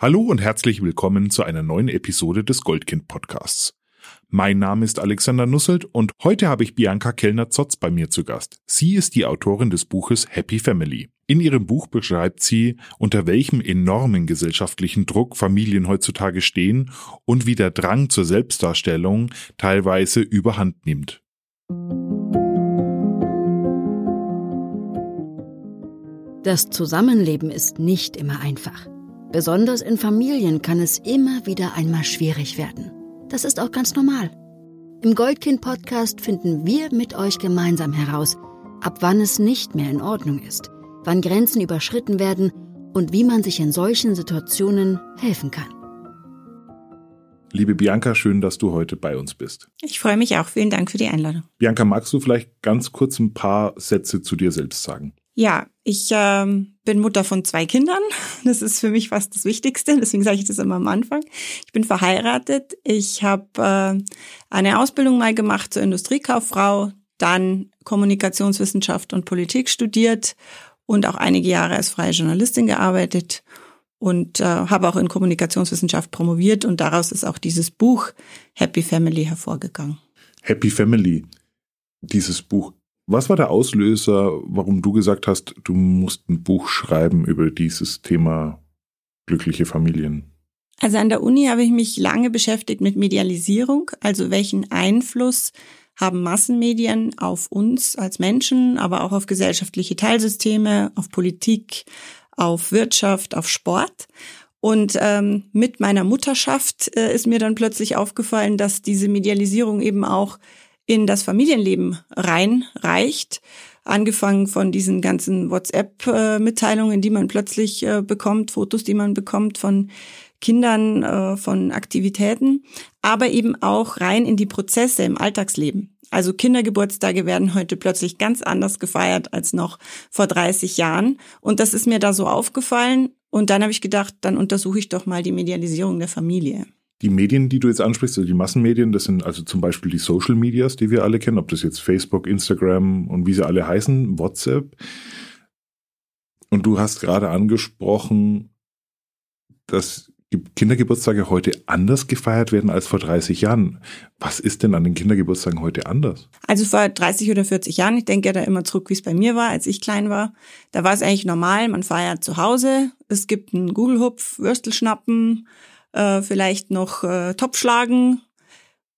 Hallo und herzlich willkommen zu einer neuen Episode des Goldkind Podcasts. Mein Name ist Alexander Nusselt und heute habe ich Bianca Kellner-Zotz bei mir zu Gast. Sie ist die Autorin des Buches Happy Family. In ihrem Buch beschreibt sie, unter welchem enormen gesellschaftlichen Druck Familien heutzutage stehen und wie der Drang zur Selbstdarstellung teilweise überhand nimmt. Das Zusammenleben ist nicht immer einfach. Besonders in Familien kann es immer wieder einmal schwierig werden. Das ist auch ganz normal. Im Goldkind-Podcast finden wir mit euch gemeinsam heraus, ab wann es nicht mehr in Ordnung ist, wann Grenzen überschritten werden und wie man sich in solchen Situationen helfen kann. Liebe Bianca, schön, dass du heute bei uns bist. Ich freue mich auch. Vielen Dank für die Einladung. Bianca, magst du vielleicht ganz kurz ein paar Sätze zu dir selbst sagen? Ja, ich ähm, bin Mutter von zwei Kindern. Das ist für mich fast das Wichtigste. Deswegen sage ich das immer am Anfang. Ich bin verheiratet. Ich habe äh, eine Ausbildung mal gemacht zur Industriekauffrau, dann Kommunikationswissenschaft und Politik studiert und auch einige Jahre als freie Journalistin gearbeitet und äh, habe auch in Kommunikationswissenschaft promoviert und daraus ist auch dieses Buch Happy Family hervorgegangen. Happy Family, dieses Buch. Was war der Auslöser, warum du gesagt hast, du musst ein Buch schreiben über dieses Thema glückliche Familien? Also an der Uni habe ich mich lange beschäftigt mit Medialisierung, also welchen Einfluss haben Massenmedien auf uns als Menschen, aber auch auf gesellschaftliche Teilsysteme, auf Politik, auf Wirtschaft, auf Sport. Und ähm, mit meiner Mutterschaft äh, ist mir dann plötzlich aufgefallen, dass diese Medialisierung eben auch in das Familienleben reinreicht. Angefangen von diesen ganzen WhatsApp-Mitteilungen, die man plötzlich äh, bekommt, Fotos, die man bekommt von Kindern, äh, von Aktivitäten, aber eben auch rein in die Prozesse im Alltagsleben. Also Kindergeburtstage werden heute plötzlich ganz anders gefeiert als noch vor 30 Jahren. Und das ist mir da so aufgefallen. Und dann habe ich gedacht, dann untersuche ich doch mal die Medialisierung der Familie. Die Medien, die du jetzt ansprichst, also die Massenmedien, das sind also zum Beispiel die Social Medias, die wir alle kennen, ob das jetzt Facebook, Instagram und wie sie alle heißen, WhatsApp. Und du hast gerade angesprochen, dass Kindergeburtstage heute anders gefeiert werden als vor 30 Jahren. Was ist denn an den Kindergeburtstagen heute anders? Also vor 30 oder 40 Jahren, ich denke da immer zurück, wie es bei mir war, als ich klein war. Da war es eigentlich normal, man feiert zu Hause, es gibt einen Gugelhupf, Würstelschnappen, äh, vielleicht noch äh, Topfschlagen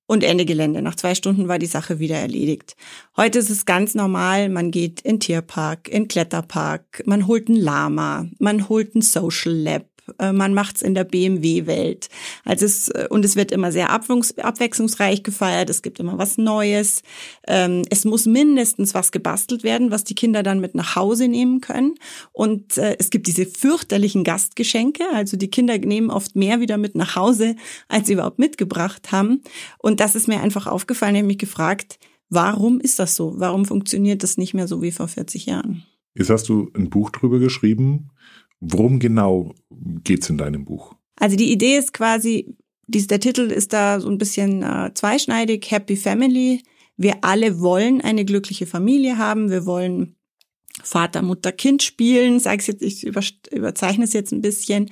und Ende Gelände. Nach zwei Stunden war die Sache wieder erledigt. Heute ist es ganz normal, man geht in Tierpark, in Kletterpark, man holt ein Lama, man holt ein Social Lab, man macht's in der BMW-Welt. Also es, äh, und es wird immer sehr abwechslungsreich gefeiert. Es gibt immer was Neues. Ähm, es muss mindestens was gebastelt werden, was die Kinder dann mit nach Hause nehmen können. Und äh, es gibt diese fürchterlichen Gastgeschenke. Also die Kinder nehmen oft mehr wieder mit nach Hause, als sie überhaupt mitgebracht haben. Und das ist mir einfach aufgefallen. Ich habe mich gefragt, warum ist das so? Warum funktioniert das nicht mehr so wie vor 40 Jahren? Jetzt hast du ein Buch drüber geschrieben. Worum genau geht's in deinem Buch? Also die Idee ist quasi, dies, der Titel ist da so ein bisschen äh, zweischneidig, Happy Family. Wir alle wollen eine glückliche Familie haben. Wir wollen Vater, Mutter, Kind spielen, ich jetzt, ich über, überzeichne es jetzt ein bisschen,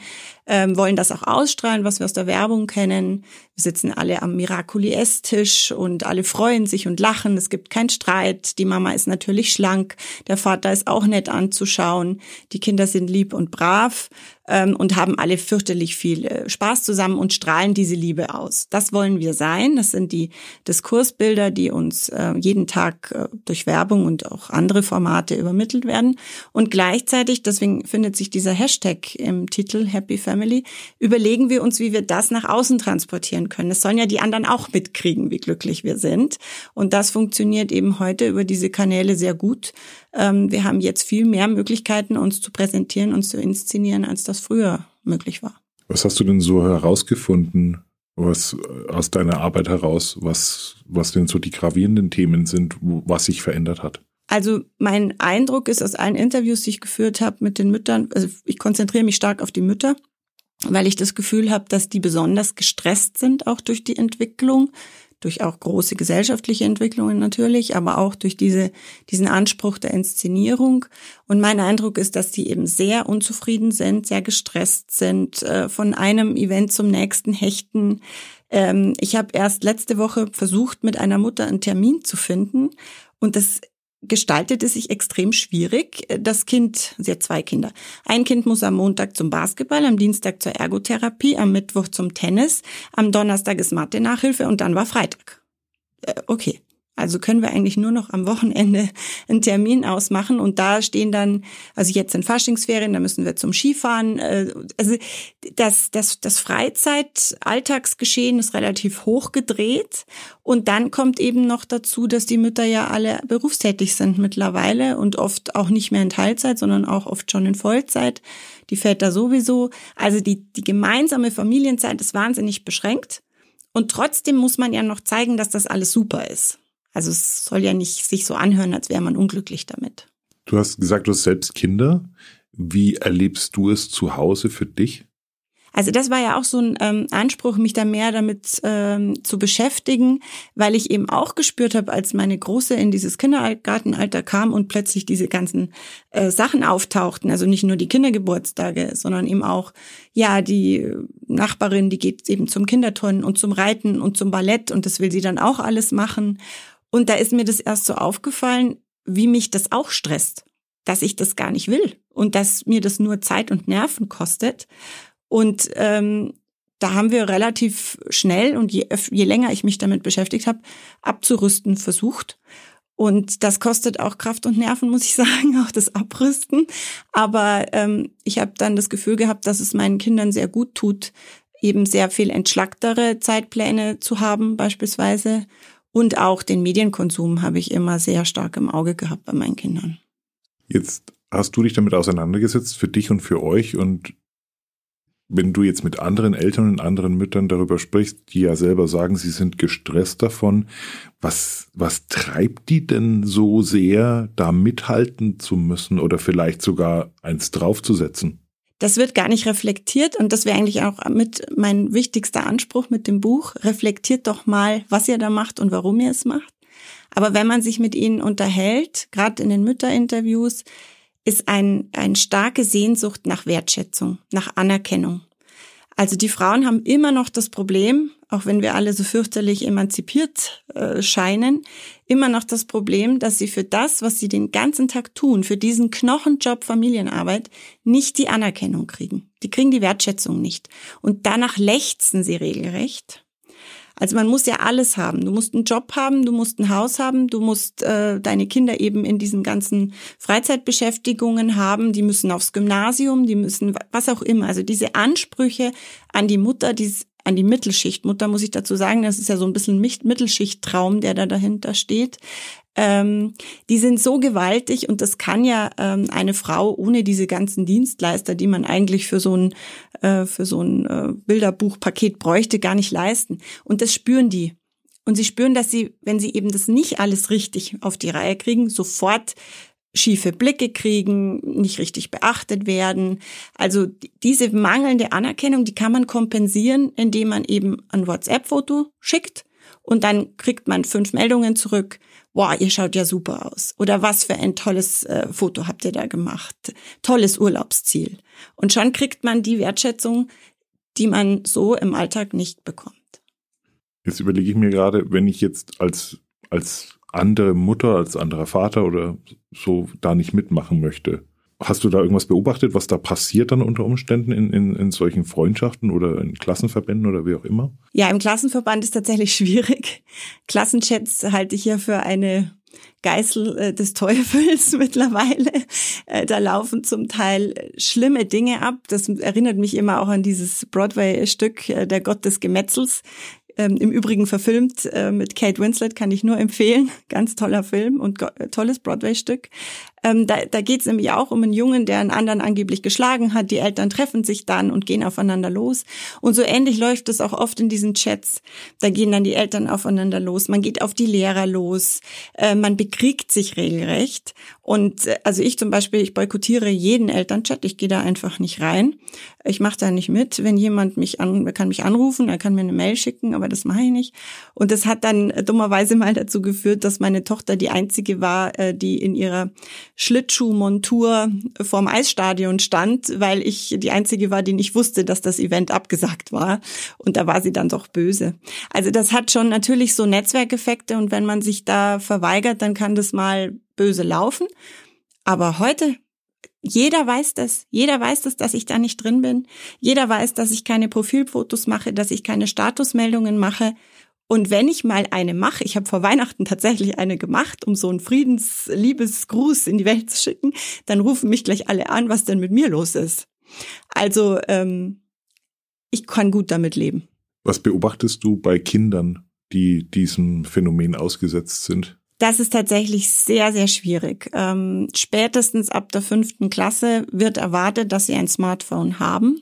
ähm, wollen das auch ausstrahlen, was wir aus der Werbung kennen. Wir sitzen alle am Miraculi-Esstisch und alle freuen sich und lachen. Es gibt keinen Streit. Die Mama ist natürlich schlank. Der Vater ist auch nett anzuschauen. Die Kinder sind lieb und brav ähm, und haben alle fürchterlich viel äh, Spaß zusammen und strahlen diese Liebe aus. Das wollen wir sein. Das sind die Diskursbilder, die uns äh, jeden Tag äh, durch Werbung und auch andere Formate übermittelt werden. Und gleichzeitig, deswegen findet sich dieser Hashtag im Titel Happy Family, Family, überlegen wir uns, wie wir das nach außen transportieren können. Es sollen ja die anderen auch mitkriegen, wie glücklich wir sind. Und das funktioniert eben heute über diese Kanäle sehr gut. Ähm, wir haben jetzt viel mehr Möglichkeiten, uns zu präsentieren, uns zu inszenieren, als das früher möglich war. Was hast du denn so herausgefunden, was aus deiner Arbeit heraus, was, was denn so die gravierenden Themen sind, was sich verändert hat? Also mein Eindruck ist aus allen Interviews, die ich geführt habe mit den Müttern, also ich konzentriere mich stark auf die Mütter, weil ich das Gefühl habe, dass die besonders gestresst sind, auch durch die Entwicklung, durch auch große gesellschaftliche Entwicklungen natürlich, aber auch durch diese, diesen Anspruch der Inszenierung. Und mein Eindruck ist, dass die eben sehr unzufrieden sind, sehr gestresst sind, äh, von einem Event zum nächsten hechten. Ähm, ich habe erst letzte Woche versucht, mit einer Mutter einen Termin zu finden. Und das gestaltete sich extrem schwierig. Das Kind, sie hat zwei Kinder. Ein Kind muss am Montag zum Basketball, am Dienstag zur Ergotherapie, am Mittwoch zum Tennis, am Donnerstag ist Mathe-Nachhilfe und dann war Freitag. Äh, okay. Also können wir eigentlich nur noch am Wochenende einen Termin ausmachen und da stehen dann, also jetzt in Faschingsferien, da müssen wir zum Skifahren. Äh, also das, das, das Freizeit-Alltagsgeschehen ist relativ hoch gedreht und dann kommt eben noch dazu, dass die Mütter ja alle berufstätig sind mittlerweile und oft auch nicht mehr in Teilzeit, sondern auch oft schon in Vollzeit. Die Väter sowieso. Also die, die gemeinsame Familienzeit ist wahnsinnig beschränkt. Und trotzdem muss man ja noch zeigen, dass das alles super ist. Also es soll ja nicht sich so anhören, als wäre man unglücklich damit. Du hast gesagt, du hast selbst Kinder. Wie erlebst du es zu Hause für dich? Also das war ja auch so ein ähm, Anspruch, mich da mehr damit ähm, zu beschäftigen, weil ich eben auch gespürt habe, als meine Große in dieses Kindergartenalter kam und plötzlich diese ganzen äh, Sachen auftauchten, also nicht nur die Kindergeburtstage, sondern eben auch, ja, die Nachbarin, die geht eben zum Kinderturnen und zum Reiten und zum Ballett und das will sie dann auch alles machen. Und da ist mir das erst so aufgefallen, wie mich das auch stresst, dass ich das gar nicht will und dass mir das nur Zeit und Nerven kostet. Und ähm, da haben wir relativ schnell und je, je länger ich mich damit beschäftigt habe, abzurüsten versucht. Und das kostet auch Kraft und Nerven, muss ich sagen, auch das Abrüsten. Aber ähm, ich habe dann das Gefühl gehabt, dass es meinen Kindern sehr gut tut, eben sehr viel entschlacktere Zeitpläne zu haben beispielsweise und auch den Medienkonsum habe ich immer sehr stark im Auge gehabt bei meinen Kindern. Jetzt hast du dich damit auseinandergesetzt für dich und für euch und wenn du jetzt mit anderen Eltern und anderen Müttern darüber sprichst, die ja selber sagen, sie sind gestresst davon, was, was treibt die denn so sehr, da mithalten zu müssen oder vielleicht sogar eins draufzusetzen? Das wird gar nicht reflektiert und das wäre eigentlich auch mit mein wichtigster Anspruch mit dem Buch. Reflektiert doch mal, was ihr da macht und warum ihr es macht. Aber wenn man sich mit ihnen unterhält, gerade in den Mütterinterviews, ist ein, ein starke Sehnsucht nach Wertschätzung, nach Anerkennung. Also die Frauen haben immer noch das Problem, auch wenn wir alle so fürchterlich emanzipiert äh, scheinen, immer noch das Problem, dass sie für das, was sie den ganzen Tag tun, für diesen Knochenjob Familienarbeit, nicht die Anerkennung kriegen. Die kriegen die Wertschätzung nicht. Und danach lechzen sie regelrecht. Also man muss ja alles haben. Du musst einen Job haben, du musst ein Haus haben, du musst äh, deine Kinder eben in diesen ganzen Freizeitbeschäftigungen haben, die müssen aufs Gymnasium, die müssen was auch immer. Also diese Ansprüche an die Mutter, die an die Mittelschicht. Mutter muss ich dazu sagen, das ist ja so ein bisschen Mittelschichttraum, der da dahinter steht ähm, die sind so gewaltig und das kann ja ähm, eine Frau ohne diese ganzen Dienstleister, die man eigentlich für so ein äh, für so ein äh, Bilderbuchpaket bräuchte, gar nicht leisten. Und das spüren die. Und sie spüren, dass sie, wenn sie eben das nicht alles richtig auf die Reihe kriegen, sofort schiefe Blicke kriegen, nicht richtig beachtet werden. Also diese mangelnde Anerkennung, die kann man kompensieren, indem man eben ein WhatsApp-Foto schickt und dann kriegt man fünf Meldungen zurück wow, ihr schaut ja super aus. Oder was für ein tolles äh, Foto habt ihr da gemacht. Tolles Urlaubsziel. Und schon kriegt man die Wertschätzung, die man so im Alltag nicht bekommt. Jetzt überlege ich mir gerade, wenn ich jetzt als, als andere Mutter, als anderer Vater oder so da nicht mitmachen möchte, Hast du da irgendwas beobachtet, was da passiert dann unter Umständen in, in, in solchen Freundschaften oder in Klassenverbänden oder wie auch immer? Ja, im Klassenverband ist tatsächlich schwierig. Klassenchats halte ich ja für eine Geißel äh, des Teufels mittlerweile. Äh, da laufen zum Teil schlimme Dinge ab. Das erinnert mich immer auch an dieses Broadway-Stück äh, Der Gott des Gemetzels. Ähm, Im Übrigen verfilmt äh, mit Kate Winslet kann ich nur empfehlen. Ganz toller Film und tolles Broadway-Stück. Ähm, da da geht es nämlich auch um einen Jungen, der einen anderen angeblich geschlagen hat. Die Eltern treffen sich dann und gehen aufeinander los. Und so ähnlich läuft es auch oft in diesen Chats. Da gehen dann die Eltern aufeinander los. Man geht auf die Lehrer los. Äh, man bekriegt sich regelrecht. Und äh, also ich zum Beispiel, ich boykottiere jeden Elternchat. Ich gehe da einfach nicht rein. Ich mache da nicht mit. Wenn jemand mich an, kann mich anrufen, er kann mir eine Mail schicken, aber das mache ich nicht. Und das hat dann dummerweise mal dazu geführt, dass meine Tochter die einzige war, äh, die in ihrer Schlittschuhmontur vorm Eisstadion stand, weil ich die einzige war, die nicht wusste, dass das Event abgesagt war. Und da war sie dann doch böse. Also das hat schon natürlich so Netzwerkeffekte und wenn man sich da verweigert, dann kann das mal böse laufen. Aber heute jeder weiß das. Jeder weiß das, dass ich da nicht drin bin. Jeder weiß, dass ich keine Profilfotos mache, dass ich keine Statusmeldungen mache. Und wenn ich mal eine mache, ich habe vor Weihnachten tatsächlich eine gemacht, um so einen Friedensliebesgruß in die Welt zu schicken, dann rufen mich gleich alle an, was denn mit mir los ist. Also ähm, ich kann gut damit leben. Was beobachtest du bei Kindern, die diesem Phänomen ausgesetzt sind? Das ist tatsächlich sehr, sehr schwierig. Ähm, spätestens ab der fünften Klasse wird erwartet, dass sie ein Smartphone haben.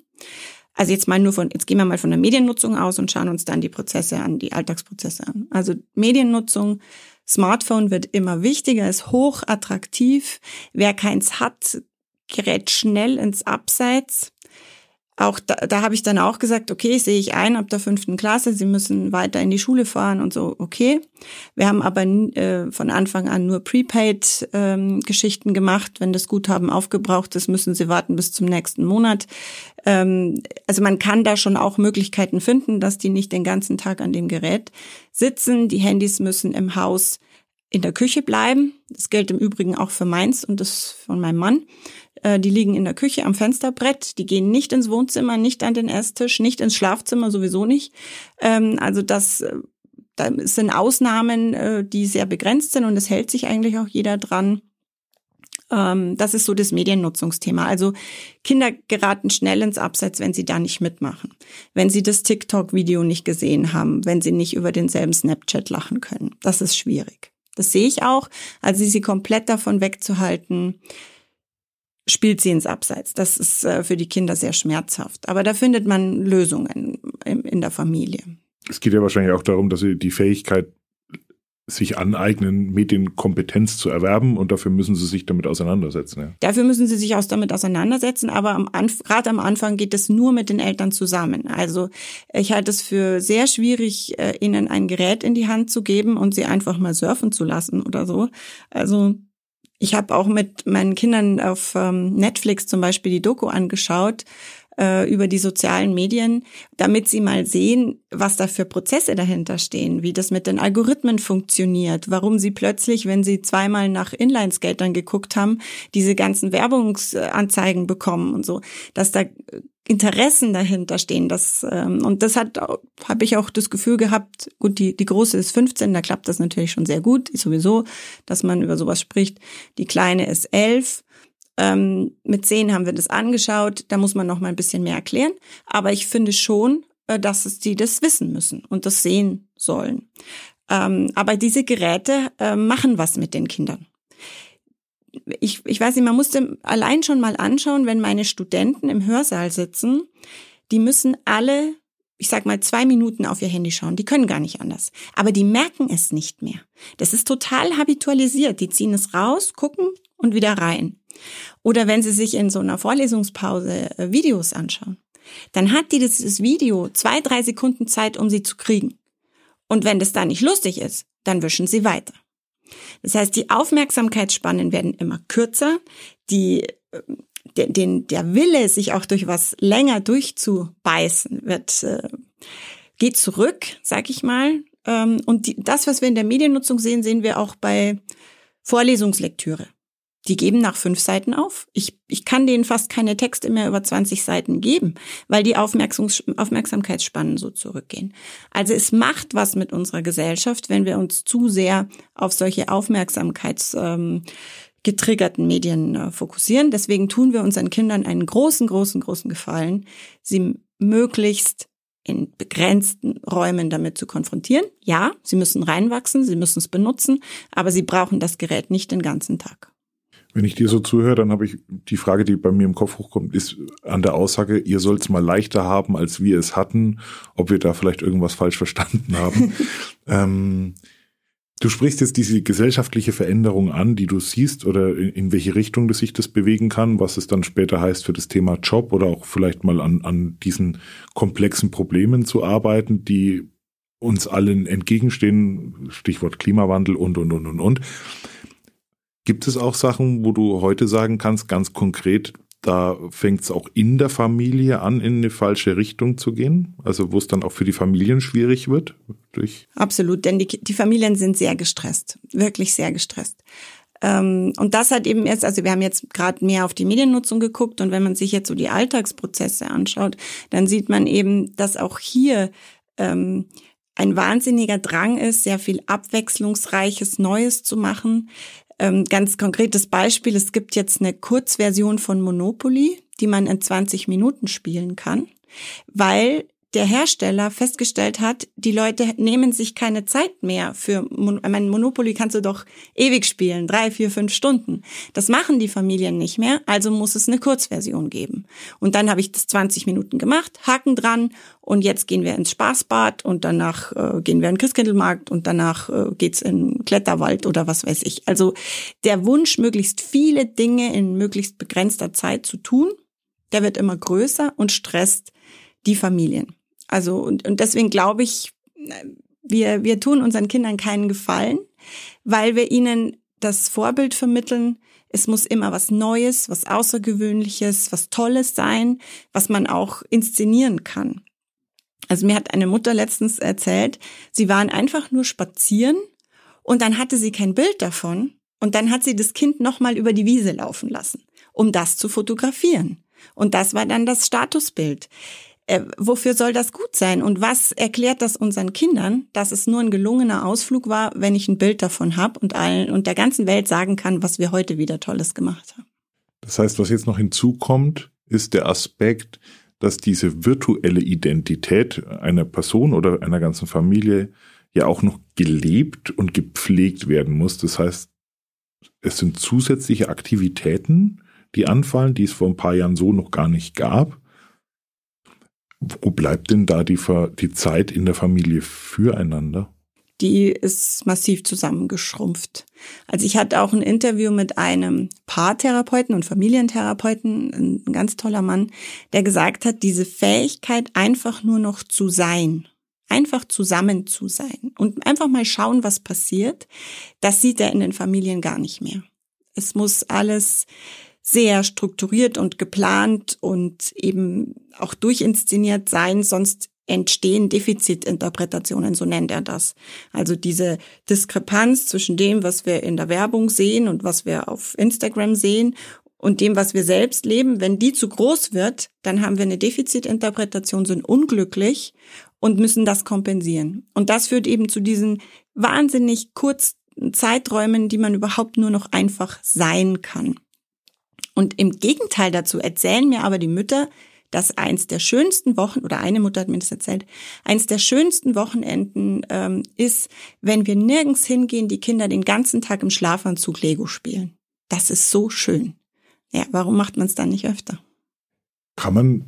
Also jetzt mal nur von, jetzt gehen wir mal von der Mediennutzung aus und schauen uns dann die Prozesse an, die Alltagsprozesse an. Also Mediennutzung, Smartphone wird immer wichtiger, ist hoch attraktiv. Wer keins hat, gerät schnell ins Abseits auch da, da habe ich dann auch gesagt, okay, sehe ich ein ab der fünften Klasse, sie müssen weiter in die Schule fahren und so, okay. Wir haben aber äh, von Anfang an nur Prepaid-Geschichten ähm, gemacht. Wenn das Guthaben aufgebraucht ist, müssen sie warten bis zum nächsten Monat. Ähm, also man kann da schon auch Möglichkeiten finden, dass die nicht den ganzen Tag an dem Gerät sitzen. Die Handys müssen im Haus in der Küche bleiben. Das gilt im Übrigen auch für meins und das von meinem Mann. Äh, die liegen in der Küche am Fensterbrett. Die gehen nicht ins Wohnzimmer, nicht an den Esstisch, nicht ins Schlafzimmer, sowieso nicht. Ähm, also das, äh, das sind Ausnahmen, äh, die sehr begrenzt sind und es hält sich eigentlich auch jeder dran. Ähm, das ist so das Mediennutzungsthema. Also Kinder geraten schnell ins Abseits, wenn sie da nicht mitmachen. Wenn sie das TikTok-Video nicht gesehen haben, wenn sie nicht über denselben Snapchat lachen können. Das ist schwierig. Das sehe ich auch. Also sie komplett davon wegzuhalten, spielt sie ins Abseits. Das ist äh, für die Kinder sehr schmerzhaft. Aber da findet man Lösungen in der Familie. Es geht ja wahrscheinlich auch darum, dass sie die Fähigkeit sich aneignen, Medienkompetenz zu erwerben und dafür müssen sie sich damit auseinandersetzen. Ja. Dafür müssen sie sich auch damit auseinandersetzen, aber am gerade am Anfang geht es nur mit den Eltern zusammen. Also ich halte es für sehr schwierig, äh, ihnen ein Gerät in die Hand zu geben und sie einfach mal surfen zu lassen oder so. Also ich habe auch mit meinen Kindern auf ähm, Netflix zum Beispiel die Doku angeschaut äh, über die sozialen Medien, damit sie mal sehen, was da für Prozesse dahinter stehen, wie das mit den Algorithmen funktioniert, warum sie plötzlich, wenn sie zweimal nach Inline-Skatern geguckt haben, diese ganzen Werbungsanzeigen bekommen und so, dass da Interessen dahinter stehen. Das, ähm, und das hat habe ich auch das Gefühl gehabt, gut, die, die große ist 15, da klappt das natürlich schon sehr gut, sowieso, dass man über sowas spricht. Die kleine ist 11. Ähm, mit 10 haben wir das angeschaut, da muss man noch mal ein bisschen mehr erklären. Aber ich finde schon, äh, dass es die das wissen müssen und das sehen sollen. Ähm, aber diese Geräte äh, machen was mit den Kindern ich, ich weiß nicht, man musste allein schon mal anschauen, wenn meine Studenten im Hörsaal sitzen, die müssen alle, ich sag mal, zwei Minuten auf ihr Handy schauen. Die können gar nicht anders. Aber die merken es nicht mehr. Das ist total habitualisiert. Die ziehen es raus, gucken und wieder rein. Oder wenn sie sich in so einer Vorlesungspause äh, Videos anschauen, dann hat die das, das Video zwei, drei Sekunden Zeit, um sie zu kriegen. Und wenn das da nicht lustig ist, dann wischen sie weiter. Das heißt, die Aufmerksamkeitsspannen werden immer kürzer, die, äh, der, den, der Wille, sich auch durch was länger durchzubeißen, wird, äh, geht zurück, sag ich mal. Ähm, und die, das, was wir in der Mediennutzung sehen, sehen wir auch bei Vorlesungslektüre die geben nach fünf Seiten auf. Ich, ich kann denen fast keine Texte mehr über 20 Seiten geben, weil die Aufmerksams Aufmerksamkeitsspannen so zurückgehen. Also es macht was mit unserer Gesellschaft, wenn wir uns zu sehr auf solche Aufmerksamkeits ähm, getriggerten Medien äh, fokussieren. Deswegen tun wir unseren Kindern einen großen, großen, großen Gefallen, sie möglichst in begrenzten Räumen damit zu konfrontieren. Ja, sie müssen reinwachsen, sie müssen es benutzen, aber sie brauchen das Gerät nicht den ganzen Tag. Wenn ich dir so zuhöre, dann habe ich die Frage, die bei mir im Kopf hochkommt, ist an der Aussage, ihr sollt es mal leichter haben, als wir es hatten, ob wir da vielleicht irgendwas falsch verstanden haben. ähm, du sprichst jetzt diese gesellschaftliche Veränderung an, die du siehst oder in, in welche Richtung das sich das bewegen kann, was es dann später heißt für das Thema Job oder auch vielleicht mal an, an diesen komplexen Problemen zu arbeiten, die uns allen entgegenstehen, Stichwort Klimawandel und, und, und, und, und. Gibt es auch Sachen, wo du heute sagen kannst, ganz konkret, da fängt es auch in der Familie an, in eine falsche Richtung zu gehen? Also wo es dann auch für die Familien schwierig wird? Durch Absolut, denn die, die Familien sind sehr gestresst, wirklich sehr gestresst. Ähm, und das hat eben erst, also wir haben jetzt gerade mehr auf die Mediennutzung geguckt und wenn man sich jetzt so die Alltagsprozesse anschaut, dann sieht man eben, dass auch hier ähm, ein wahnsinniger Drang ist, sehr viel abwechslungsreiches Neues zu machen. Ähm, ganz konkretes Beispiel, es gibt jetzt eine Kurzversion von Monopoly, die man in 20 Minuten spielen kann, weil der Hersteller festgestellt hat, die Leute nehmen sich keine Zeit mehr für, mein Monopoly kannst du doch ewig spielen, drei, vier, fünf Stunden. Das machen die Familien nicht mehr, also muss es eine Kurzversion geben. Und dann habe ich das 20 Minuten gemacht, Haken dran und jetzt gehen wir ins Spaßbad und danach äh, gehen wir in den Christkindlmarkt und danach äh, geht's in Kletterwald oder was weiß ich. Also der Wunsch, möglichst viele Dinge in möglichst begrenzter Zeit zu tun, der wird immer größer und stresst die Familien. Also und, und deswegen glaube ich, wir, wir tun unseren Kindern keinen Gefallen, weil wir ihnen das Vorbild vermitteln, es muss immer was Neues, was Außergewöhnliches, was Tolles sein, was man auch inszenieren kann. Also mir hat eine Mutter letztens erzählt, sie waren einfach nur spazieren und dann hatte sie kein Bild davon und dann hat sie das Kind nochmal über die Wiese laufen lassen, um das zu fotografieren. Und das war dann das Statusbild. Äh, wofür soll das gut sein? Und was erklärt das unseren Kindern, dass es nur ein gelungener Ausflug war, wenn ich ein Bild davon habe und allen und der ganzen Welt sagen kann, was wir heute wieder Tolles gemacht haben? Das heißt, was jetzt noch hinzukommt, ist der Aspekt, dass diese virtuelle Identität einer Person oder einer ganzen Familie ja auch noch gelebt und gepflegt werden muss. Das heißt, es sind zusätzliche Aktivitäten, die anfallen, die es vor ein paar Jahren so noch gar nicht gab. Wo bleibt denn da die, die Zeit in der Familie füreinander? Die ist massiv zusammengeschrumpft. Also ich hatte auch ein Interview mit einem Paartherapeuten und Familientherapeuten, ein ganz toller Mann, der gesagt hat, diese Fähigkeit einfach nur noch zu sein, einfach zusammen zu sein und einfach mal schauen, was passiert, das sieht er in den Familien gar nicht mehr. Es muss alles sehr strukturiert und geplant und eben auch durchinszeniert sein, sonst entstehen Defizitinterpretationen, so nennt er das. Also diese Diskrepanz zwischen dem, was wir in der Werbung sehen und was wir auf Instagram sehen und dem, was wir selbst leben, wenn die zu groß wird, dann haben wir eine Defizitinterpretation, sind unglücklich und müssen das kompensieren. Und das führt eben zu diesen wahnsinnig kurzen Zeiträumen, die man überhaupt nur noch einfach sein kann. Und im Gegenteil dazu erzählen mir aber die Mütter, dass eins der schönsten Wochen, oder eine Mutter hat mir das erzählt, eins der schönsten Wochenenden ähm, ist, wenn wir nirgends hingehen, die Kinder den ganzen Tag im Schlafanzug Lego spielen. Das ist so schön. Ja, warum macht man es dann nicht öfter? Kann man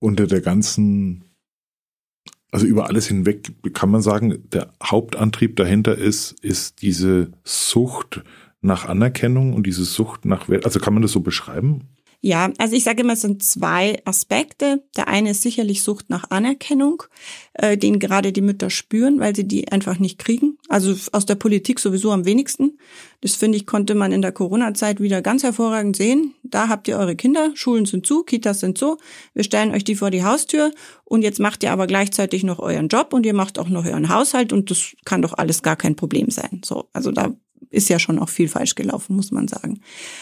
unter der ganzen, also über alles hinweg, kann man sagen, der Hauptantrieb dahinter ist, ist diese Sucht nach Anerkennung und diese Sucht nach Wert. Also kann man das so beschreiben? Ja, also ich sage immer, es sind zwei Aspekte. Der eine ist sicherlich Sucht nach Anerkennung, äh, den gerade die Mütter spüren, weil sie die einfach nicht kriegen. Also aus der Politik sowieso am wenigsten. Das finde ich, konnte man in der Corona-Zeit wieder ganz hervorragend sehen. Da habt ihr eure Kinder, Schulen sind zu, Kitas sind zu. Wir stellen euch die vor die Haustür und jetzt macht ihr aber gleichzeitig noch euren Job und ihr macht auch noch euren Haushalt und das kann doch alles gar kein Problem sein. So, also da ist ja schon auch viel falsch gelaufen, muss man sagen.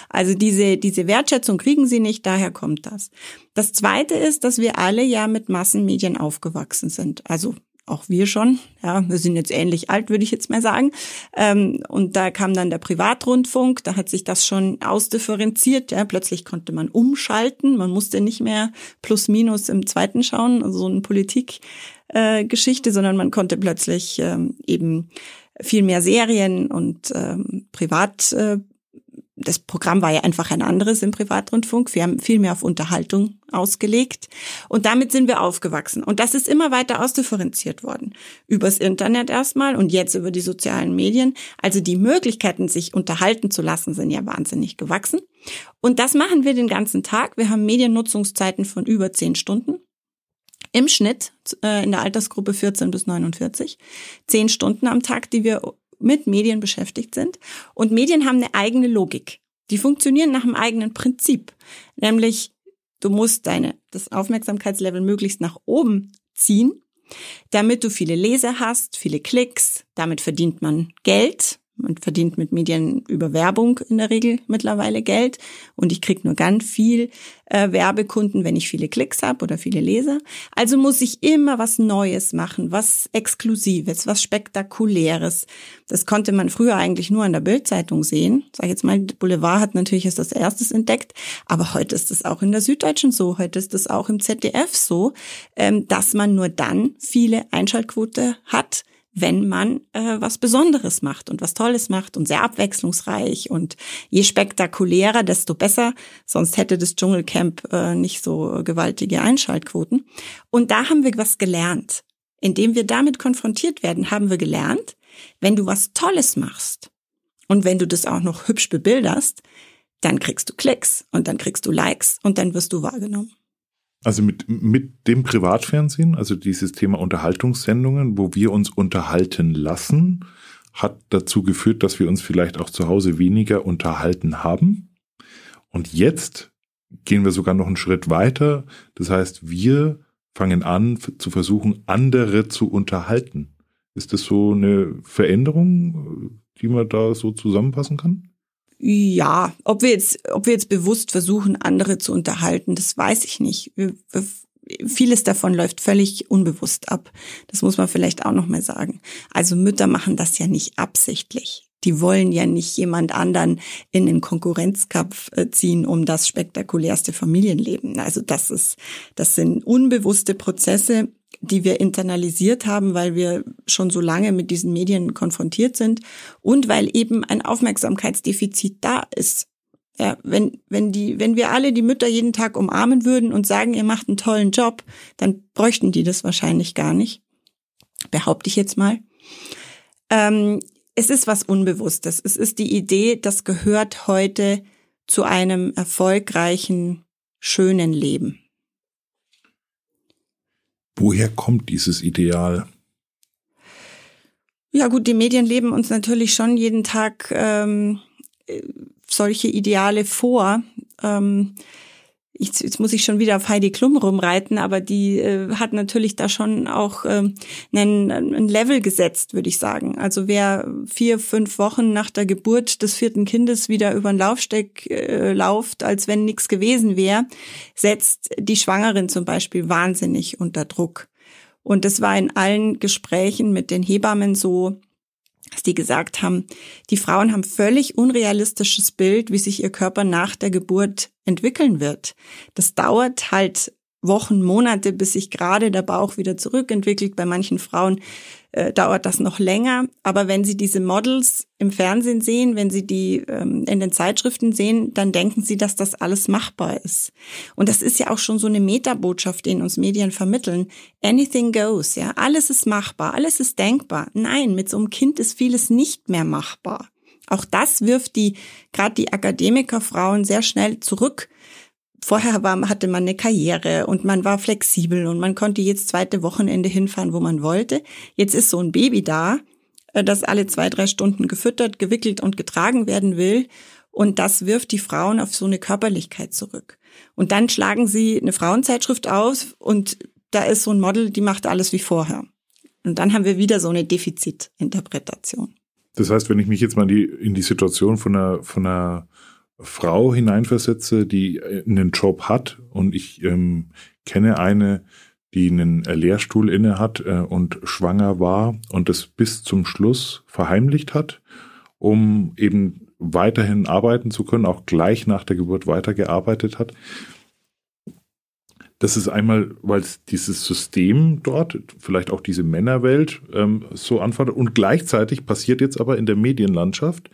Also diese, diese Wertschätzung kriegen sie nicht, daher kommt das. Das zweite ist, dass wir alle ja mit Massenmedien aufgewachsen sind. Also auch wir schon, ja, wir sind jetzt ähnlich alt, würde ich jetzt mal sagen. Ähm, und da kam dann der Privatrundfunk, da hat sich das schon ausdifferenziert. Ja, plötzlich konnte man umschalten, man musste nicht mehr plus minus im zweiten schauen, also so eine Politikgeschichte, äh, sondern man konnte plötzlich ähm, eben viel mehr Serien und ähm, Privat äh, das Programm war ja einfach ein anderes im Privatrundfunk. Wir haben viel mehr auf Unterhaltung ausgelegt. Und damit sind wir aufgewachsen. Und das ist immer weiter ausdifferenziert worden. Übers Internet erstmal und jetzt über die sozialen Medien. Also die Möglichkeiten, sich unterhalten zu lassen, sind ja wahnsinnig gewachsen. Und das machen wir den ganzen Tag. Wir haben Mediennutzungszeiten von über zehn Stunden. Im Schnitt äh, in der Altersgruppe 14 bis 49. Zehn Stunden am Tag, die wir mit Medien beschäftigt sind. Und Medien haben eine eigene Logik. Die funktionieren nach einem eigenen Prinzip. Nämlich, du musst deine, das Aufmerksamkeitslevel möglichst nach oben ziehen, damit du viele Leser hast, viele Klicks. Damit verdient man Geld. Man verdient mit Medien über Werbung in der Regel mittlerweile Geld und ich krieg nur ganz viel äh, Werbekunden, wenn ich viele Klicks habe oder viele Leser. Also muss ich immer was Neues machen, was Exklusives, was Spektakuläres. Das konnte man früher eigentlich nur an der Bildzeitung sehen. Sag ich jetzt mal, Boulevard hat natürlich erst das erstes entdeckt, aber heute ist es auch in der Süddeutschen so, heute ist es auch im ZDF so, ähm, dass man nur dann viele Einschaltquote hat, wenn man äh, was Besonderes macht und was Tolles macht und sehr abwechslungsreich und je spektakulärer, desto besser. Sonst hätte das Dschungelcamp äh, nicht so gewaltige Einschaltquoten. Und da haben wir was gelernt. Indem wir damit konfrontiert werden, haben wir gelernt, wenn du was Tolles machst und wenn du das auch noch hübsch bebilderst, dann kriegst du Klicks und dann kriegst du Likes und dann wirst du wahrgenommen. Also mit, mit dem Privatfernsehen, also dieses Thema Unterhaltungssendungen, wo wir uns unterhalten lassen, hat dazu geführt, dass wir uns vielleicht auch zu Hause weniger unterhalten haben. Und jetzt gehen wir sogar noch einen Schritt weiter. Das heißt, wir fangen an zu versuchen, andere zu unterhalten. Ist das so eine Veränderung, die man da so zusammenfassen kann? Ja, ob wir jetzt, ob wir jetzt bewusst versuchen, andere zu unterhalten, das weiß ich nicht. Wir, wir, vieles davon läuft völlig unbewusst ab. Das muss man vielleicht auch noch mal sagen. Also Mütter machen das ja nicht absichtlich. Die wollen ja nicht jemand anderen in den Konkurrenzkampf äh, ziehen um das spektakulärste Familienleben. Also das ist, das sind unbewusste Prozesse, die wir internalisiert haben, weil wir schon so lange mit diesen Medien konfrontiert sind und weil eben ein Aufmerksamkeitsdefizit da ist. Ja, wenn, wenn die, wenn wir alle die Mütter jeden Tag umarmen würden und sagen, ihr macht einen tollen Job, dann bräuchten die das wahrscheinlich gar nicht. Behaupte ich jetzt mal. Ähm, es ist was Unbewusstes. Es ist die Idee, das gehört heute zu einem erfolgreichen, schönen Leben. Woher kommt dieses Ideal? Ja gut, die Medien leben uns natürlich schon jeden Tag ähm, solche Ideale vor. Ähm, ich, jetzt muss ich schon wieder auf Heidi Klum rumreiten, aber die äh, hat natürlich da schon auch äh, einen, einen Level gesetzt, würde ich sagen. Also wer vier, fünf Wochen nach der Geburt des vierten Kindes wieder über den Laufsteg äh, lauft, als wenn nichts gewesen wäre, setzt die Schwangeren zum Beispiel wahnsinnig unter Druck. Und das war in allen Gesprächen mit den Hebammen so, dass die gesagt haben, die Frauen haben völlig unrealistisches Bild, wie sich ihr Körper nach der Geburt entwickeln wird. Das dauert halt Wochen, Monate, bis sich gerade der Bauch wieder zurückentwickelt. Bei manchen Frauen äh, dauert das noch länger. Aber wenn Sie diese Models im Fernsehen sehen, wenn Sie die ähm, in den Zeitschriften sehen, dann denken Sie, dass das alles machbar ist. Und das ist ja auch schon so eine Metabotschaft, die uns Medien vermitteln. Anything goes, ja. Alles ist machbar, alles ist denkbar. Nein, mit so einem Kind ist vieles nicht mehr machbar. Auch das wirft die, gerade die Akademikerfrauen sehr schnell zurück vorher war, hatte man eine Karriere und man war flexibel und man konnte jetzt zweite Wochenende hinfahren, wo man wollte. Jetzt ist so ein Baby da, äh, das alle zwei, drei Stunden gefüttert, gewickelt und getragen werden will. Und das wirft die Frauen auf so eine Körperlichkeit zurück. Und dann schlagen sie eine Frauenzeitschrift aus und da ist so ein Model, die macht alles wie vorher. Und dann haben wir wieder so eine Defizitinterpretation. Das heißt, wenn ich mich jetzt mal die, in die Situation von einer, von einer Frau hineinversetze, die einen Job hat und ich ähm, kenne eine, die einen Lehrstuhl inne hat äh, und schwanger war und das bis zum Schluss verheimlicht hat, um eben weiterhin arbeiten zu können, auch gleich nach der Geburt weitergearbeitet hat. Das ist einmal, weil dieses System dort, vielleicht auch diese Männerwelt ähm, so anfordert und gleichzeitig passiert jetzt aber in der Medienlandschaft,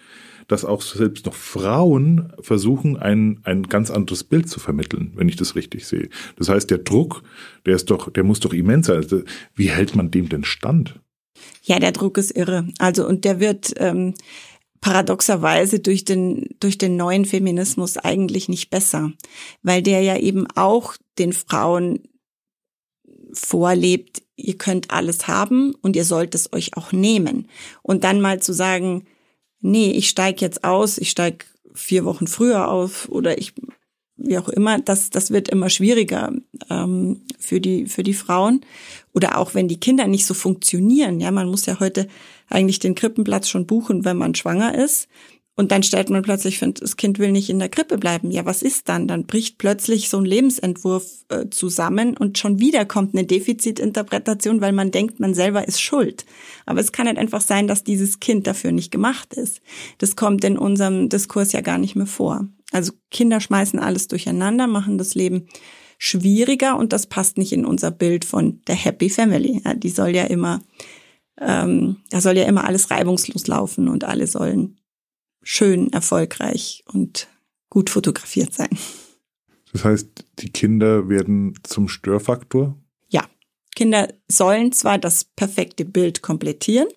dass auch selbst noch Frauen versuchen, ein, ein ganz anderes Bild zu vermitteln, wenn ich das richtig sehe. Das heißt, der Druck, der ist doch, der muss doch immens sein. Also, wie hält man dem denn stand? Ja, der Druck ist irre. Also, und der wird, ähm, paradoxerweise durch den, durch den neuen Feminismus eigentlich nicht besser, weil der ja eben auch den Frauen vorlebt, ihr könnt alles haben und ihr sollt es euch auch nehmen. Und dann mal zu sagen, nee, ich steige jetzt aus, ich steige vier Wochen früher auf oder ich, wie auch immer, das, das wird immer schwieriger ähm, für, die, für die Frauen. Oder auch wenn die Kinder nicht so funktionieren. Ja, man muss ja heute eigentlich den Krippenplatz schon buchen, wenn man schwanger ist. Und dann stellt man plötzlich, das Kind will nicht in der Krippe bleiben. Ja, was ist dann? Dann bricht plötzlich so ein Lebensentwurf äh, zusammen und schon wieder kommt eine Defizitinterpretation, weil man denkt, man selber ist schuld. Aber es kann halt einfach sein, dass dieses Kind dafür nicht gemacht ist. Das kommt in unserem Diskurs ja gar nicht mehr vor. Also Kinder schmeißen alles durcheinander, machen das Leben schwieriger und das passt nicht in unser Bild von der Happy Family. Ja, die soll ja immer, ähm, da soll ja immer alles reibungslos laufen und alle sollen schön, erfolgreich und gut fotografiert sein. Das heißt, die Kinder werden zum Störfaktor? Ja. Kinder sollen zwar das perfekte Bild komplettieren,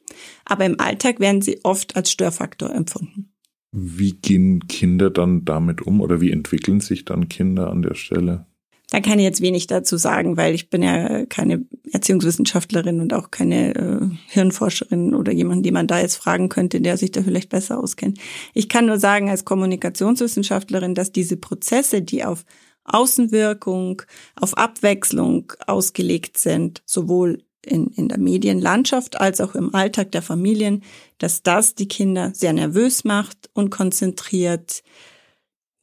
aber im Alltag werden sie oft als Störfaktor empfunden. Wie gehen Kinder dann damit um oder wie entwickeln sich dann Kinder an der Stelle? Da kann ich jetzt wenig dazu sagen, weil ich bin ja keine Erziehungswissenschaftlerin und auch keine äh, Hirnforscherin oder jemand, den man da jetzt fragen könnte, der sich da vielleicht besser auskennt. Ich kann nur sagen als Kommunikationswissenschaftlerin, dass diese Prozesse, die auf Außenwirkung, auf Abwechslung ausgelegt sind, sowohl in, in der Medienlandschaft als auch im Alltag der Familien, dass das die Kinder sehr nervös macht und konzentriert,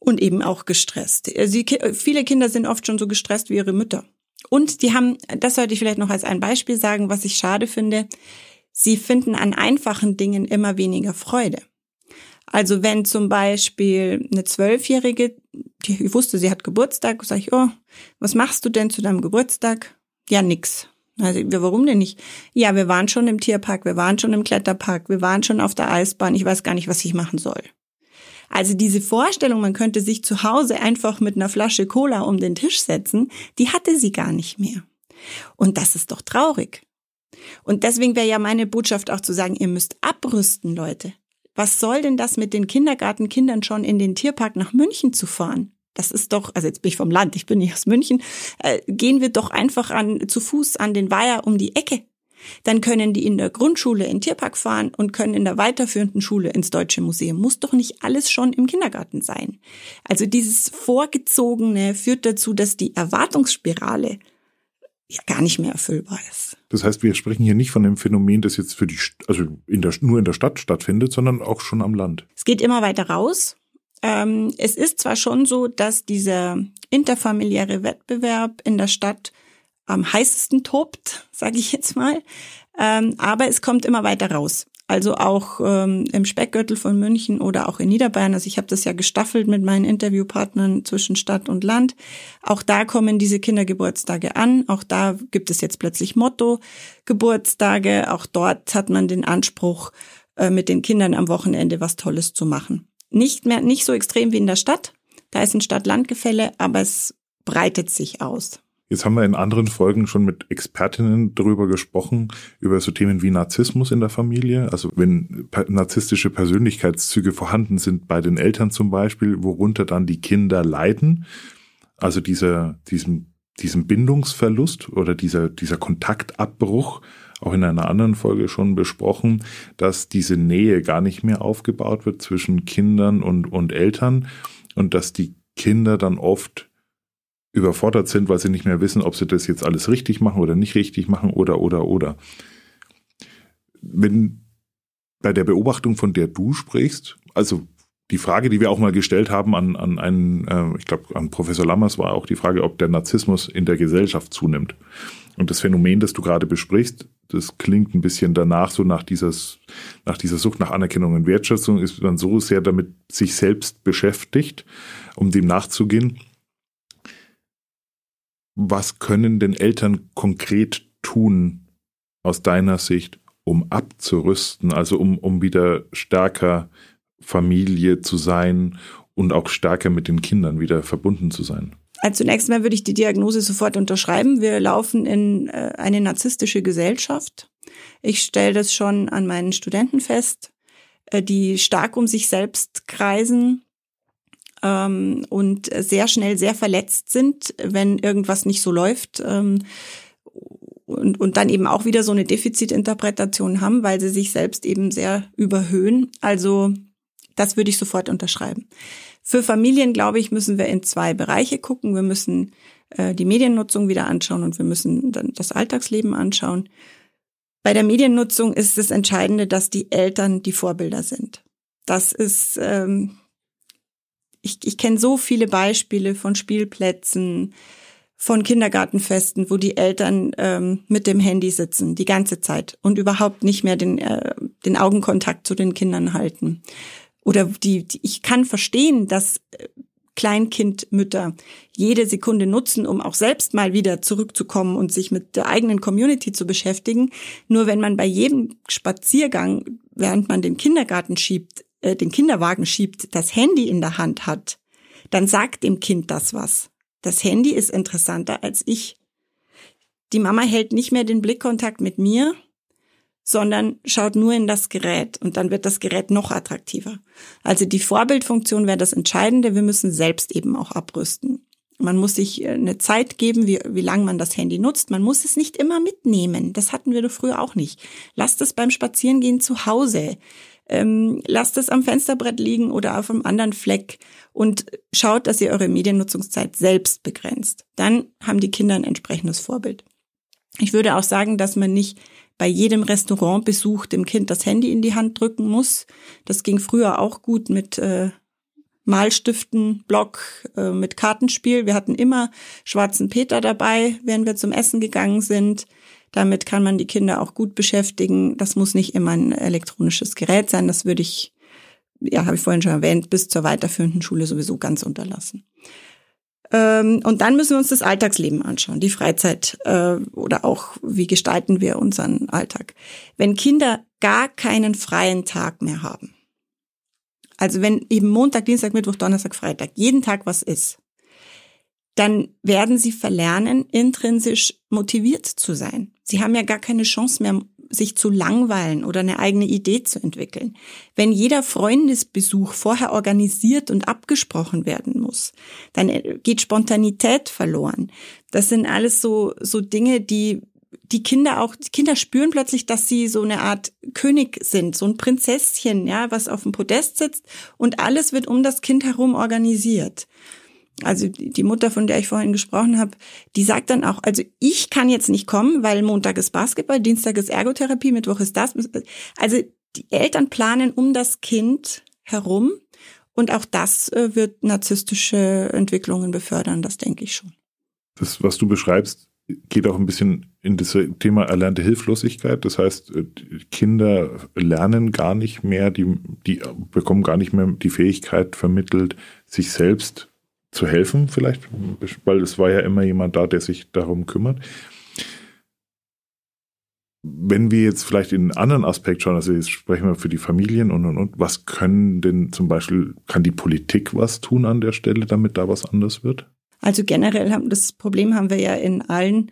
und eben auch gestresst. Äh, sie, viele Kinder sind oft schon so gestresst wie ihre Mütter. Und die haben, das sollte ich vielleicht noch als ein Beispiel sagen, was ich schade finde, sie finden an einfachen Dingen immer weniger Freude. Also wenn zum Beispiel eine Zwölfjährige, die wusste, sie hat Geburtstag, sage ich, oh, was machst du denn zu deinem Geburtstag? Ja, nix. Also, warum denn nicht? Ja, wir waren schon im Tierpark, wir waren schon im Kletterpark, wir waren schon auf der Eisbahn, ich weiß gar nicht, was ich machen soll. Also diese Vorstellung, man könnte sich zu Hause einfach mit einer Flasche Cola um den Tisch setzen, die hatte sie gar nicht mehr. Und das ist doch traurig. Und deswegen wäre ja meine Botschaft auch zu sagen, ihr müsst abrüsten, Leute. Was soll denn das mit den Kindergartenkindern schon in den Tierpark nach München zu fahren? Das ist doch, also jetzt bin ich vom Land, ich bin nicht aus München, äh, gehen wir doch einfach an, zu Fuß an den Weiher um die Ecke. Dann können die in der Grundschule in Tierpark fahren und können in der weiterführenden Schule ins Deutsche Museum. Muss doch nicht alles schon im Kindergarten sein. Also dieses Vorgezogene führt dazu, dass die Erwartungsspirale ja gar nicht mehr erfüllbar ist. Das heißt, wir sprechen hier nicht von dem Phänomen, das jetzt für die, also in der, nur in der Stadt stattfindet, sondern auch schon am Land. Es geht immer weiter raus. Ähm, es ist zwar schon so, dass dieser interfamiliäre Wettbewerb in der Stadt am heißesten tobt, sage ich jetzt mal. Ähm, aber es kommt immer weiter raus. Also auch ähm, im Speckgürtel von München oder auch in Niederbayern. Also ich habe das ja gestaffelt mit meinen Interviewpartnern zwischen Stadt und Land. Auch da kommen diese Kindergeburtstage an. Auch da gibt es jetzt plötzlich Motto-Geburtstage. Auch dort hat man den Anspruch, äh, mit den Kindern am Wochenende was Tolles zu machen. Nicht mehr, nicht so extrem wie in der Stadt. Da ist ein Stadt-Land-Gefälle, aber es breitet sich aus. Jetzt haben wir in anderen Folgen schon mit Expertinnen darüber gesprochen, über so Themen wie Narzissmus in der Familie. Also wenn narzisstische Persönlichkeitszüge vorhanden sind bei den Eltern zum Beispiel, worunter dann die Kinder leiden. Also dieser, diesem, diesem Bindungsverlust oder dieser, dieser Kontaktabbruch, auch in einer anderen Folge schon besprochen, dass diese Nähe gar nicht mehr aufgebaut wird zwischen Kindern und, und Eltern und dass die Kinder dann oft überfordert sind, weil sie nicht mehr wissen, ob sie das jetzt alles richtig machen oder nicht richtig machen oder oder oder. Wenn bei der Beobachtung, von der du sprichst, also die Frage, die wir auch mal gestellt haben an, an einen, äh, ich glaube, an Professor Lammers, war auch die Frage, ob der Narzissmus in der Gesellschaft zunimmt. Und das Phänomen, das du gerade besprichst, das klingt ein bisschen danach, so nach dieses, nach dieser Sucht nach Anerkennung und Wertschätzung, ist man so sehr damit sich selbst beschäftigt, um dem nachzugehen, was können denn Eltern konkret tun aus deiner Sicht, um abzurüsten, also um, um wieder stärker Familie zu sein und auch stärker mit den Kindern wieder verbunden zu sein? Also zunächst mal würde ich die Diagnose sofort unterschreiben. Wir laufen in äh, eine narzisstische Gesellschaft. Ich stelle das schon an meinen Studenten fest, äh, die stark um sich selbst kreisen ähm, und sehr schnell sehr verletzt sind, wenn irgendwas nicht so läuft. Ähm, und, und dann eben auch wieder so eine Defizitinterpretation haben, weil sie sich selbst eben sehr überhöhen. Also das würde ich sofort unterschreiben. Für Familien, glaube ich, müssen wir in zwei Bereiche gucken. Wir müssen äh, die Mediennutzung wieder anschauen und wir müssen dann das Alltagsleben anschauen. Bei der Mediennutzung ist das Entscheidende, dass die Eltern die Vorbilder sind. Das ist, ähm, ich, ich kenne so viele Beispiele von Spielplätzen, von Kindergartenfesten, wo die Eltern ähm, mit dem Handy sitzen die ganze Zeit und überhaupt nicht mehr den, äh, den Augenkontakt zu den Kindern halten. Oder die, die ich kann verstehen, dass äh, Kleinkindmütter jede Sekunde nutzen, um auch selbst mal wieder zurückzukommen und sich mit der eigenen Community zu beschäftigen. Nur wenn man bei jedem Spaziergang, während man den Kindergarten schiebt, äh, den Kinderwagen schiebt, das Handy in der Hand hat, dann sagt dem Kind das was. Das Handy ist interessanter als ich. Die Mama hält nicht mehr den Blickkontakt mit mir, sondern schaut nur in das Gerät und dann wird das Gerät noch attraktiver. Also die Vorbildfunktion wäre das Entscheidende. Wir müssen selbst eben auch abrüsten. Man muss sich äh, eine Zeit geben, wie, wie lange man das Handy nutzt. Man muss es nicht immer mitnehmen. Das hatten wir doch früher auch nicht. Lasst es beim Spazierengehen zu Hause ähm, lasst es am Fensterbrett liegen oder auf einem anderen Fleck und schaut, dass ihr eure Mediennutzungszeit selbst begrenzt. Dann haben die Kinder ein entsprechendes Vorbild. Ich würde auch sagen, dass man nicht bei jedem Restaurantbesuch dem Kind das Handy in die Hand drücken muss. Das ging früher auch gut mit äh, Malstiften, Block, äh, mit Kartenspiel. Wir hatten immer schwarzen Peter dabei, wenn wir zum Essen gegangen sind. Damit kann man die Kinder auch gut beschäftigen. Das muss nicht immer ein elektronisches Gerät sein. Das würde ich, ja, habe ich vorhin schon erwähnt, bis zur weiterführenden Schule sowieso ganz unterlassen. Ähm, und dann müssen wir uns das Alltagsleben anschauen, die Freizeit äh, oder auch, wie gestalten wir unseren Alltag. Wenn Kinder gar keinen freien Tag mehr haben, also wenn eben Montag, Dienstag, Mittwoch, Donnerstag, Freitag jeden Tag was ist, dann werden sie verlernen, intrinsisch motiviert zu sein. Sie haben ja gar keine Chance mehr, sich zu langweilen oder eine eigene Idee zu entwickeln. Wenn jeder Freundesbesuch vorher organisiert und abgesprochen werden muss, dann äh, geht Spontanität verloren. Das sind alles so, so Dinge, die die Kinder auch, die Kinder spüren plötzlich, dass sie so eine Art König sind, so ein Prinzesschen, ja, was auf dem Podest sitzt und alles wird um das Kind herum organisiert also die Mutter, von der ich vorhin gesprochen habe, die sagt dann auch, also ich kann jetzt nicht kommen, weil Montag ist Basketball, Dienstag ist Ergotherapie, Mittwoch ist das. Also die Eltern planen um das Kind herum und auch das äh, wird narzisstische Entwicklungen befördern, das denke ich schon. Das, was du beschreibst, geht auch ein bisschen in das Thema erlernte Hilflosigkeit. Das heißt, äh, Kinder lernen gar nicht mehr, die, die bekommen gar nicht mehr die Fähigkeit vermittelt, sich selbst zu helfen, vielleicht, weil es war ja immer jemand da, der sich darum kümmert. Wenn wir jetzt vielleicht in einen anderen Aspekt schauen, also jetzt sprechen wir für die Familien und und und, was können denn zum Beispiel, kann die Politik was tun an der Stelle, damit da was anders wird? Also generell haben das Problem haben wir ja in allen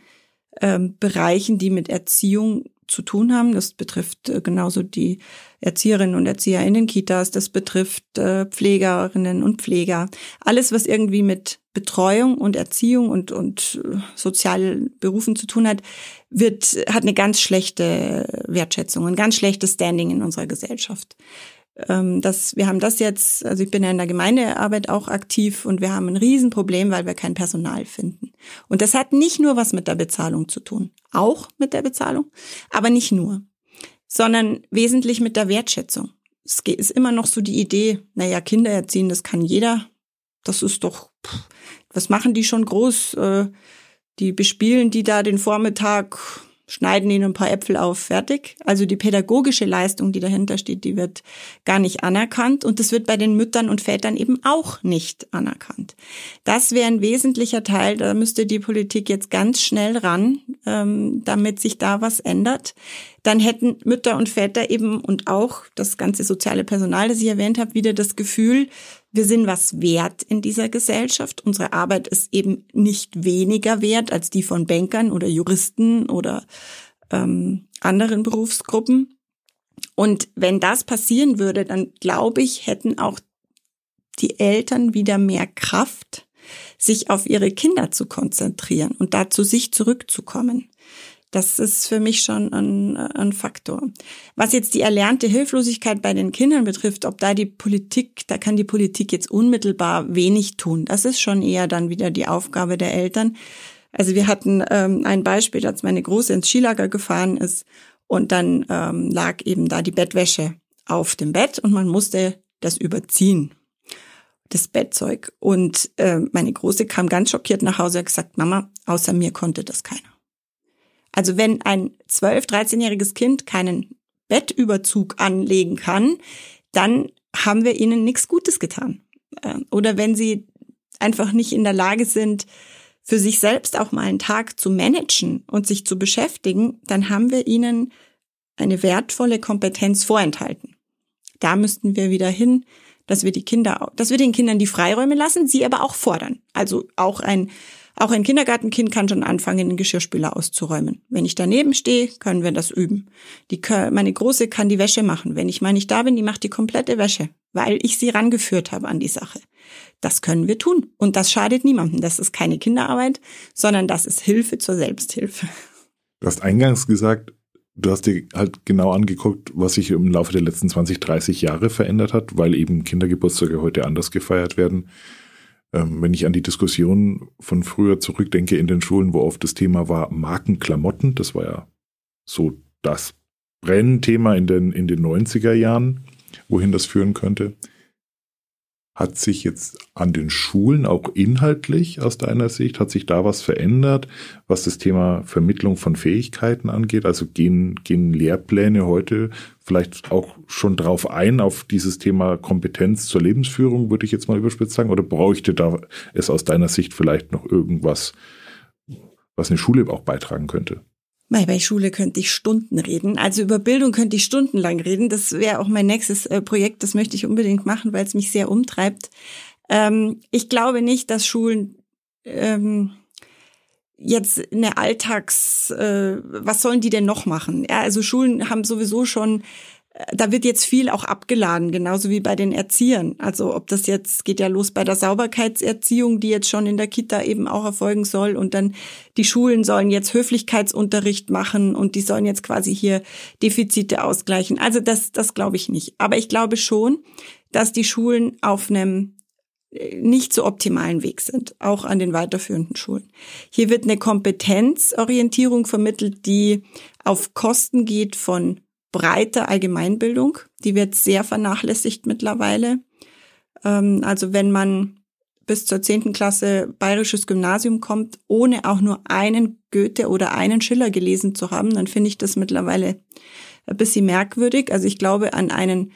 ähm, Bereichen, die mit Erziehung zu tun haben. Das betrifft äh, genauso die Erzieherinnen und Erzieher in den Kitas, das betrifft äh, Pflegerinnen und Pfleger. Alles, was irgendwie mit Betreuung und Erziehung und, und äh, sozialen Berufen zu tun hat, wird, hat eine ganz schlechte Wertschätzung, ein ganz schlechtes Standing in unserer Gesellschaft. Ähm, das, wir haben das jetzt, also ich bin ja in der Gemeindearbeit auch aktiv und wir haben ein Riesenproblem, weil wir kein Personal finden. Und das hat nicht nur was mit der Bezahlung zu tun, auch mit der Bezahlung, aber nicht nur, sondern wesentlich mit der Wertschätzung. Es ist immer noch so die Idee, naja, Kinder erziehen, das kann jeder. Das ist doch, was machen die schon groß? Äh, die bespielen die da den Vormittag schneiden ihnen ein paar Äpfel auf, fertig. Also die pädagogische Leistung, die dahinter steht, die wird gar nicht anerkannt und das wird bei den Müttern und Vätern eben auch nicht anerkannt. Das wäre ein wesentlicher Teil, da müsste die Politik jetzt ganz schnell ran, ähm, damit sich da was ändert. Dann hätten Mütter und Väter eben und auch das ganze soziale Personal, das ich erwähnt habe, wieder das Gefühl, wir sind was wert in dieser Gesellschaft. Unsere Arbeit ist eben nicht weniger wert als die von Bankern oder Juristen oder ähm, anderen Berufsgruppen. Und wenn das passieren würde, dann glaube ich, hätten auch die Eltern wieder mehr Kraft, sich auf ihre Kinder zu konzentrieren und da zu sich zurückzukommen. Das ist für mich schon ein, ein Faktor. Was jetzt die erlernte Hilflosigkeit bei den Kindern betrifft, ob da die Politik, da kann die Politik jetzt unmittelbar wenig tun. Das ist schon eher dann wieder die Aufgabe der Eltern. Also wir hatten ähm, ein Beispiel, als meine Große ins Skilager gefahren ist und dann ähm, lag eben da die Bettwäsche auf dem Bett und man musste das überziehen, das Bettzeug. Und äh, meine Große kam ganz schockiert nach Hause und hat gesagt, Mama, außer mir konnte das keiner. Also wenn ein 12-, 13-jähriges Kind keinen Bettüberzug anlegen kann, dann haben wir ihnen nichts Gutes getan. Äh, oder wenn sie einfach nicht in der Lage sind, für sich selbst auch mal einen Tag zu managen und sich zu beschäftigen, dann haben wir ihnen eine wertvolle Kompetenz vorenthalten. Da müssten wir wieder hin, dass wir die Kinder, dass wir den Kindern die Freiräume lassen, sie aber auch fordern. Also auch ein auch ein Kindergartenkind kann schon anfangen, den Geschirrspüler auszuräumen. Wenn ich daneben stehe, können wir das üben. Die, meine Große kann die Wäsche machen. Wenn ich mal nicht da bin, die macht die komplette Wäsche, weil ich sie rangeführt habe an die Sache. Das können wir tun. Und das schadet niemandem. Das ist keine Kinderarbeit, sondern das ist Hilfe zur Selbsthilfe. Du hast eingangs gesagt, du hast dir halt genau angeguckt, was sich im Laufe der letzten 20, 30 Jahre verändert hat, weil eben Kindergeburtstage heute anders gefeiert werden. Ähm, wenn ich an die Diskussion von früher zurückdenke in den Schulen, wo oft das Thema war Markenklamotten, das war ja so das Brennthema in den, in den 90er Jahren, wohin das führen könnte. Hat sich jetzt an den Schulen auch inhaltlich aus deiner Sicht, hat sich da was verändert, was das Thema Vermittlung von Fähigkeiten angeht? Also gehen, gehen Lehrpläne heute vielleicht auch schon drauf ein, auf dieses Thema Kompetenz zur Lebensführung, würde ich jetzt mal überspitzt sagen? Oder bräuchte da es aus deiner Sicht vielleicht noch irgendwas, was eine Schule auch beitragen könnte? Bei Schule könnte ich Stunden reden. Also über Bildung könnte ich stundenlang reden. Das wäre auch mein nächstes äh, Projekt. Das möchte ich unbedingt machen, weil es mich sehr umtreibt. Ähm, ich glaube nicht, dass Schulen ähm, jetzt eine Alltags, äh, was sollen die denn noch machen? Ja, also Schulen haben sowieso schon da wird jetzt viel auch abgeladen, genauso wie bei den Erziehern. Also ob das jetzt geht ja los bei der Sauberkeitserziehung, die jetzt schon in der Kita eben auch erfolgen soll und dann die Schulen sollen jetzt Höflichkeitsunterricht machen und die sollen jetzt quasi hier Defizite ausgleichen. Also das das glaube ich nicht, aber ich glaube schon, dass die Schulen auf einem äh, nicht so optimalen Weg sind, auch an den weiterführenden Schulen. Hier wird eine Kompetenzorientierung vermittelt, die auf Kosten geht von breite Allgemeinbildung. Die wird sehr vernachlässigt mittlerweile. Ähm, also wenn man bis zur zehnten Klasse bayerisches Gymnasium kommt, ohne auch nur einen Goethe oder einen Schiller gelesen zu haben, dann finde ich das mittlerweile ein bisschen merkwürdig. Also ich glaube an einen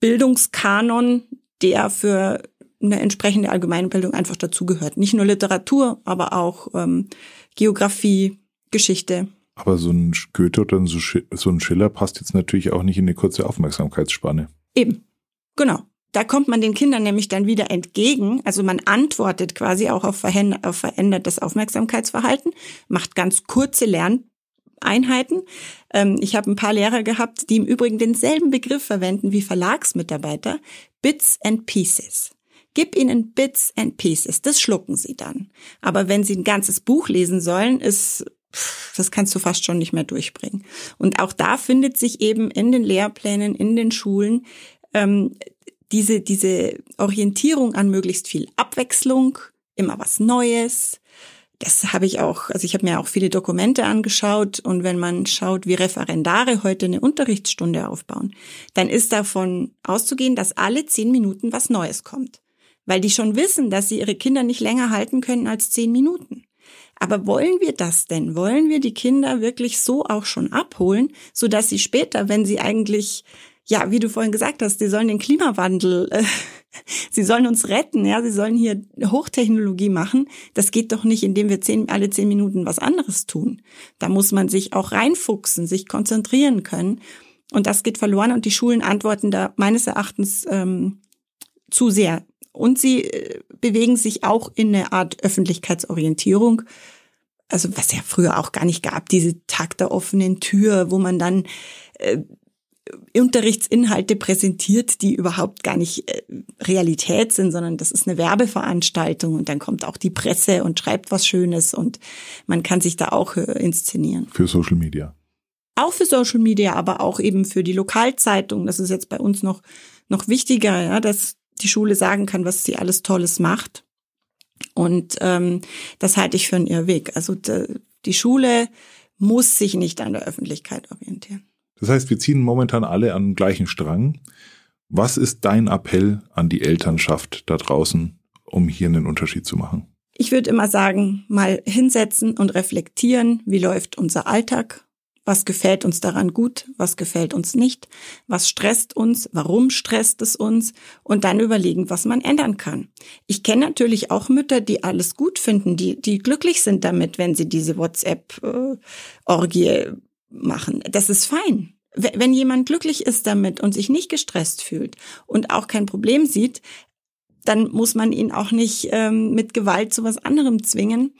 Bildungskanon, der für eine entsprechende Allgemeinbildung einfach dazugehört. Nicht nur Literatur, aber auch ähm, Geografie, Geschichte. Aber so ein Goethe oder so ein Schiller passt jetzt natürlich auch nicht in eine kurze Aufmerksamkeitsspanne. Eben, genau. Da kommt man den Kindern nämlich dann wieder entgegen. Also man antwortet quasi auch auf, verändertes Aufmerksamkeitsverhalten, macht ganz kurze Lerneinheiten. Ähm, ich habe ein paar Lehrer gehabt, die im Übrigen denselben Begriff verwenden wie Verlagsmitarbeiter. Bits and Pieces. Gib ihnen Bits and Pieces, das schlucken sie dann. Aber wenn sie ein ganzes Buch lesen sollen, ist das kannst du fast schon nicht mehr durchbringen. Und auch da findet sich eben in den Lehrplänen, in den Schulen ähm, diese, diese Orientierung an möglichst viel Abwechslung, immer was Neues. Das habe ich auch, also ich habe mir auch viele Dokumente angeschaut und wenn man schaut, wie Referendare heute eine Unterrichtsstunde aufbauen, dann ist davon auszugehen, dass alle zehn Minuten was Neues kommt. Weil die schon wissen, dass sie ihre Kinder nicht länger halten können als zehn Minuten. Aber wollen wir das denn? Wollen wir die Kinder wirklich so auch schon abholen, so dass sie später, wenn sie eigentlich ja, wie du vorhin gesagt hast, sie sollen den Klimawandel, äh, sie sollen uns retten, ja, sie sollen hier Hochtechnologie machen. Das geht doch nicht, indem wir zehn, alle zehn Minuten was anderes tun. Da muss man sich auch reinfuchsen, sich konzentrieren können. Und das geht verloren und die Schulen antworten da meines Erachtens ähm, zu sehr. Und sie äh, bewegen sich auch in eine Art Öffentlichkeitsorientierung. Also was ja früher auch gar nicht gab, diese Tag der offenen Tür, wo man dann äh, Unterrichtsinhalte präsentiert, die überhaupt gar nicht äh, Realität sind, sondern das ist eine Werbeveranstaltung und dann kommt auch die Presse und schreibt was Schönes und man kann sich da auch äh, inszenieren. Für Social Media. Auch für Social Media, aber auch eben für die Lokalzeitung. Das ist jetzt bei uns noch, noch wichtiger, ja, dass die Schule sagen kann, was sie alles Tolles macht. Und ähm, das halte ich für einen Irrweg. Also die Schule muss sich nicht an der Öffentlichkeit orientieren. Das heißt, wir ziehen momentan alle an den gleichen Strang. Was ist dein Appell an die Elternschaft da draußen, um hier einen Unterschied zu machen? Ich würde immer sagen, mal hinsetzen und reflektieren, wie läuft unser Alltag, was gefällt uns daran gut, was gefällt uns nicht, was stresst uns, warum stresst es uns und dann überlegen, was man ändern kann. Ich kenne natürlich auch Mütter, die alles gut finden, die, die glücklich sind damit, wenn sie diese WhatsApp-Orgie äh, machen. Das ist fein. Wenn jemand glücklich ist damit und sich nicht gestresst fühlt und auch kein Problem sieht, dann muss man ihn auch nicht ähm, mit Gewalt zu was anderem zwingen.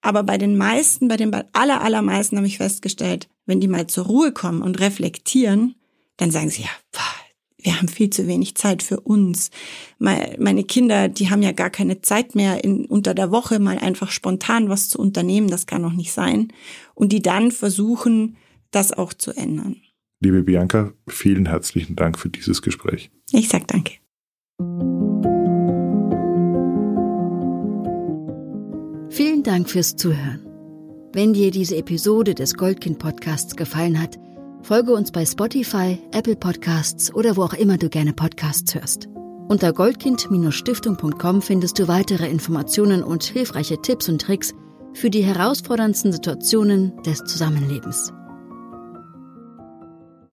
Aber bei den meisten, bei den aller, allermeisten habe ich festgestellt, wenn die mal zur Ruhe kommen und reflektieren, dann sagen sie, ja, wir haben viel zu wenig Zeit für uns. Meine Kinder, die haben ja gar keine Zeit mehr, in, unter der Woche mal einfach spontan was zu unternehmen. Das kann doch nicht sein. Und die dann versuchen, das auch zu ändern. Liebe Bianca, vielen herzlichen Dank für dieses Gespräch. Ich sag danke. Vielen Dank fürs Zuhören. Wenn dir diese Episode des Goldkind Podcasts gefallen hat, folge uns bei Spotify, Apple Podcasts oder wo auch immer du gerne Podcasts hörst. Unter goldkind-stiftung.com findest du weitere Informationen und hilfreiche Tipps und Tricks für die herausforderndsten Situationen des Zusammenlebens.